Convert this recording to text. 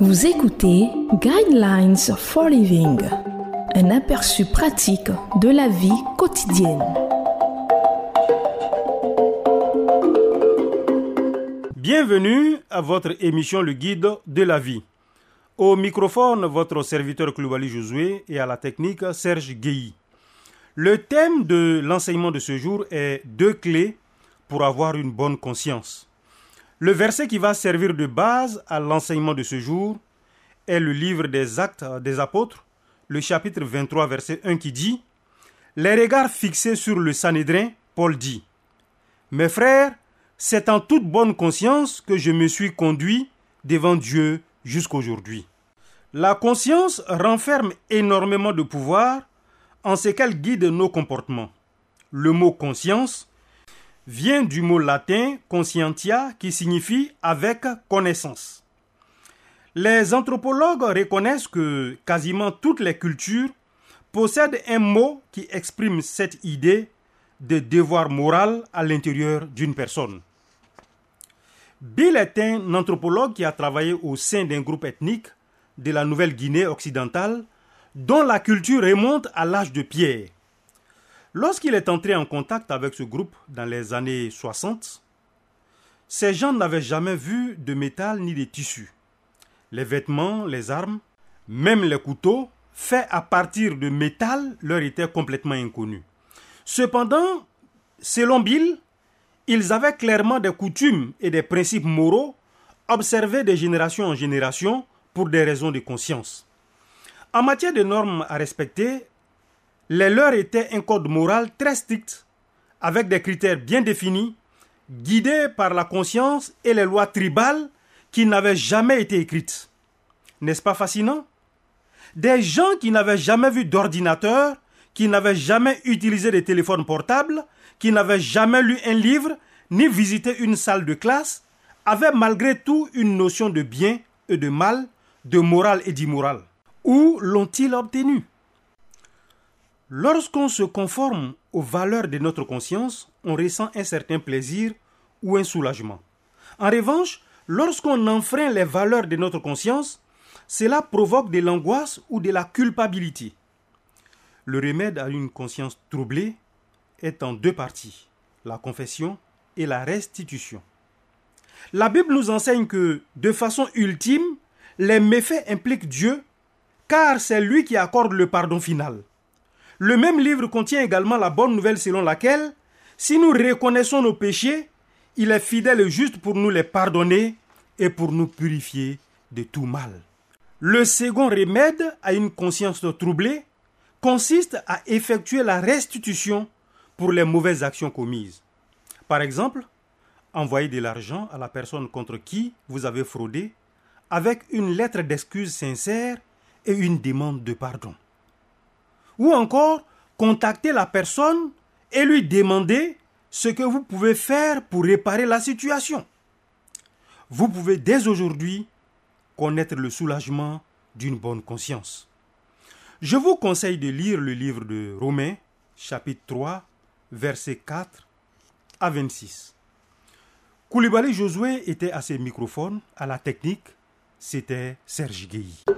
Vous écoutez Guidelines for Living, un aperçu pratique de la vie quotidienne. Bienvenue à votre émission Le Guide de la vie. Au microphone, votre serviteur Klouali Josué et à la technique Serge Guéhi. Le thème de l'enseignement de ce jour est deux clés pour avoir une bonne conscience. Le verset qui va servir de base à l'enseignement de ce jour est le livre des Actes des Apôtres, le chapitre 23, verset 1 qui dit Les regards fixés sur le Sanhédrin, Paul dit Mes frères, c'est en toute bonne conscience que je me suis conduit devant Dieu jusqu'aujourd'hui. La conscience renferme énormément de pouvoir en ce qu'elle guide nos comportements. Le mot conscience vient du mot latin conscientia qui signifie avec connaissance. Les anthropologues reconnaissent que quasiment toutes les cultures possèdent un mot qui exprime cette idée de devoir moral à l'intérieur d'une personne. Bill est un anthropologue qui a travaillé au sein d'un groupe ethnique de la Nouvelle-Guinée occidentale dont la culture remonte à l'âge de pierre. Lorsqu'il est entré en contact avec ce groupe dans les années 60, ces gens n'avaient jamais vu de métal ni de tissu. Les vêtements, les armes, même les couteaux, faits à partir de métal, leur étaient complètement inconnus. Cependant, selon Bill, ils avaient clairement des coutumes et des principes moraux observés de génération en génération pour des raisons de conscience. En matière de normes à respecter, les leurs étaient un code moral très strict, avec des critères bien définis, guidés par la conscience et les lois tribales qui n'avaient jamais été écrites. N'est-ce pas fascinant? Des gens qui n'avaient jamais vu d'ordinateur, qui n'avaient jamais utilisé de téléphone portable, qui n'avaient jamais lu un livre, ni visité une salle de classe, avaient malgré tout une notion de bien et de mal, de moral et d'immoral. Où l'ont-ils obtenu? Lorsqu'on se conforme aux valeurs de notre conscience, on ressent un certain plaisir ou un soulagement. En revanche, lorsqu'on enfreint les valeurs de notre conscience, cela provoque de l'angoisse ou de la culpabilité. Le remède à une conscience troublée est en deux parties, la confession et la restitution. La Bible nous enseigne que, de façon ultime, les méfaits impliquent Dieu, car c'est lui qui accorde le pardon final. Le même livre contient également la bonne nouvelle selon laquelle, si nous reconnaissons nos péchés, il est fidèle et juste pour nous les pardonner et pour nous purifier de tout mal. Le second remède à une conscience troublée consiste à effectuer la restitution pour les mauvaises actions commises. Par exemple, envoyer de l'argent à la personne contre qui vous avez fraudé avec une lettre d'excuse sincère et une demande de pardon. Ou encore, contacter la personne et lui demander ce que vous pouvez faire pour réparer la situation. Vous pouvez dès aujourd'hui connaître le soulagement d'une bonne conscience. Je vous conseille de lire le livre de Romains, chapitre 3, versets 4 à 26. Koulibaly Josué était à ses microphones, à la technique, c'était Serge Gueye.